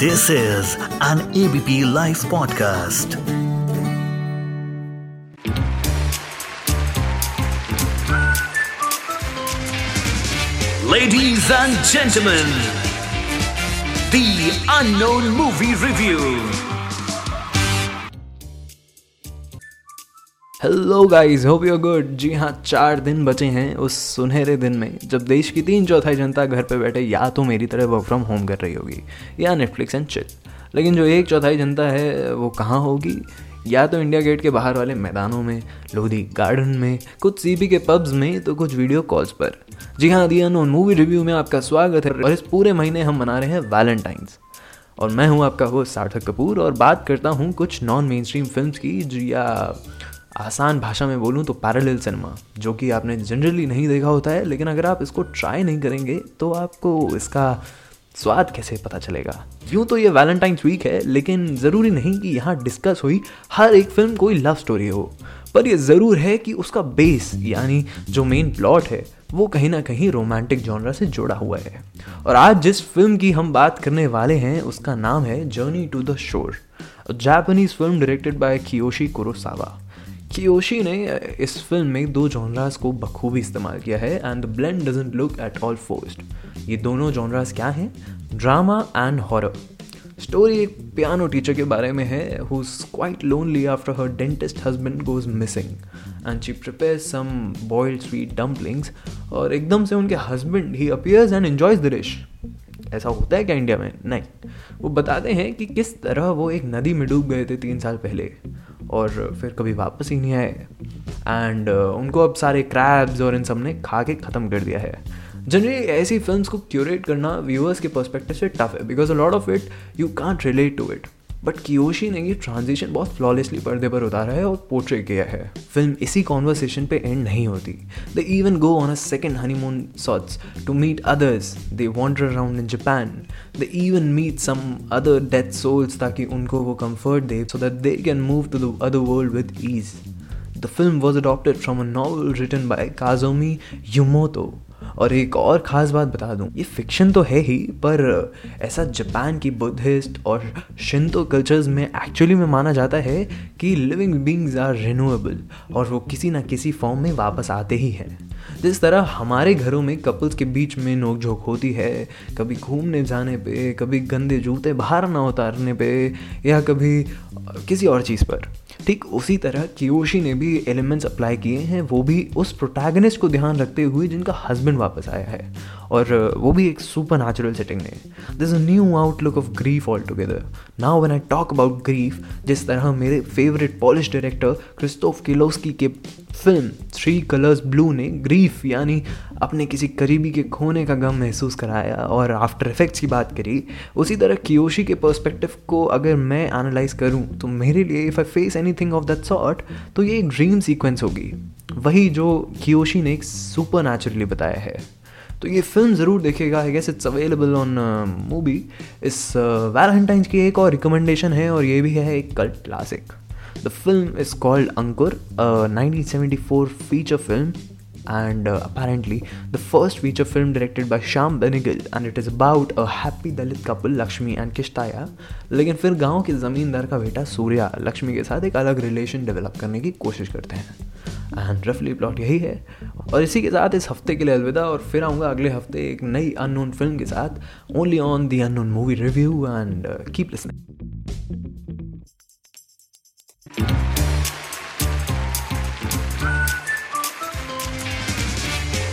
This is an ABP Life podcast. Ladies and gentlemen, the unknown movie review. Hello guys hope you good जी हाँ चार दिन बचे हैं उस सुनहरे दिन में, जब देश की तीन चौथाई जनता घर पे बैठे, या तो मेरी तरह वर्क फ्रॉम होम कर रही होगी, या नेटफ्लिक्स एंड चिल लेकिन जो एक चौथाई जनता है, वो कहाँ होगी? या तो इंडिया गेट के बाहर वाले मैदानों में, लोधी गार्डन में, कुछ सीपी के पब्स में तो कुछ वीडियो कॉल्स पर. जी हाँ दिया नो मूवी रिव्यू में आपका स्वागत है, और इस पूरे महीने हम मना रहे हैं वैलेंटाइंस और मैं हूँ आपका वो सार्थक कपूर, और बात करता हूँ कुछ नॉन मेन स्ट्रीम फ़िल्म की या आसान भाषा में बोलूँ तो पैरेलल सिनेमा जो कि आपने जनरली नहीं देखा होता है, लेकिन अगर आप इसको ट्राई नहीं करेंगे तो आपको इसका स्वाद कैसे पता चलेगा? यूँ तो ये वैलेंटाइंस वीक है, लेकिन ज़रूरी नहीं कि यहाँ डिस्कस हुई हर एक फ़िल्म कोई लव स्टोरी हो। पर यह ज़रूर है कि उसका बेस यानी जो मेन प्लॉट है, वो कहीं ना कहीं रोमांटिक जॉनरा से जुड़ा हुआ है। और आज जिस फ़िल्म की हम बात करने वाले हैं, उसका नाम है journey to the shore Japanese film directed by Kiyoshi Kurosawa Kiyoshi ने इस फ़िल्म में दो जॉनरास को बखूबी इस्तेमाल किया है and the blend doesn't look at all forced ये दोनों जॉनरास क्या हैं? ड्रामा एंड हॉरर स्टोरी एक पियानो टीचर के बारे में है who is quite lonely after her dentist husband goes missing and she prepare some boiled sweet dumplings और एकदम से उनके husband he appears and enjoys the dish ऐसा होता है क्या इंडिया में? नहीं. वो बताते हैं कि किस तरह वो एक नदी में डूब गए थे तीन साल पहले. और फिर कभी वापस ही नहीं आए। एंड uh, उनको अब सारे क्रैब्स और इन सबने खा के ख़त्म कर दिया है। जनरली ऐसी फिल्म्स को क्यूरेट करना व्यूअर्स के पर्सपेक्टिव से टफ है because a lot of it you can't relate to it but Kiyoshi ने ये ट्रांजिशन बहुत फ्लॉलेसली पर्दे पर उतारा है और पोर्ट्रे किया है। फ़िल्म इसी कॉन्वर्सेशन पे एंड नहीं होती। They even go on a second honeymoon sorts to meet others they wander around in Japan they even meet some other death souls ताकि उनको वो comfort they so that they can move to the other world with ease the film was adopted from a novel written by Kazumi Yumoto और एक और ख़ास बात बता दूँ, ये फिक्शन तो है ही, पर ऐसा जापान की बुद्धिस्ट और शिंतो कल्चर्स में एक्चुअली में माना जाता है कि लिविंग बींग्स आर रिन्यूएबल और वो किसी ना किसी फॉर्म में वापस आते ही हैं। जिस तरह हमारे घरों में कपल्स के बीच में नोकझोंक होती है, कभी घूमने जाने पे, कभी गंदे जूते बाहर ना उतारने पे, या कभी किसी और चीज़ पर। ठीक उसी तरह कियोशी ने भी एलिमेंट्स अप्लाई किए हैं, वो भी उस प्रोटैगनिस्ट को ध्यान रखते हुए जिनका हस्बैंड वापस आया है। और, वो भी एक सुपर नेचुरल सेटिंग में this a new outlook of grief all together now when I talk about grief जिस तरह मेरे favourite Polish director Krzysztof Kieslowski के फ़िल्म थ्री कलर्स ब्लू ने ग्रीफ यानी अपने किसी करीबी के खोने का गम महसूस कराया और आफ्टर इफेक्ट्स की बात करी, उसी तरह कियोशी के पर्सपेक्टिव को अगर मैं एनालाइज करूँ तो मेरे लिए if I face anything of that sort तो ये एक ड्रीम सीक्वेंस होगी। वही जो कियोशी ने एक सुपर नेचुरली बताया है। तो ये फ़िल्म ज़रूर देखेगा I guess it's available on movie इस वैलेंटाइंस की एक और रिकमेंडेशन है और ये भी है एक cult classic the film is called Ankur nineteen seventy four feature film and uh, apparently the first feature film directed by Sham and it is about a happy Dalit couple Lakshmi and Kishtaya. लेकिन फिर गाँव के ज़मींदार का बेटा सूर्या लक्ष्मी के साथ एक अलग रिलेशन डेवलप करने की कोशिश करते हैं। एंड रफली प्लॉट यही है। और इसी के साथ इस हफ़्ते के लिए अलविदा और फिर आऊँगा अगले हफ़्ते एक नई अननोन फ़िल्म के साथ। Only on the unknown movie review and keep listening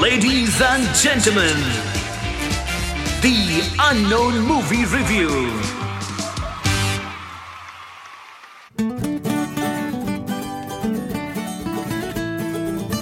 Ladies and gentlemen, the unknown movie review.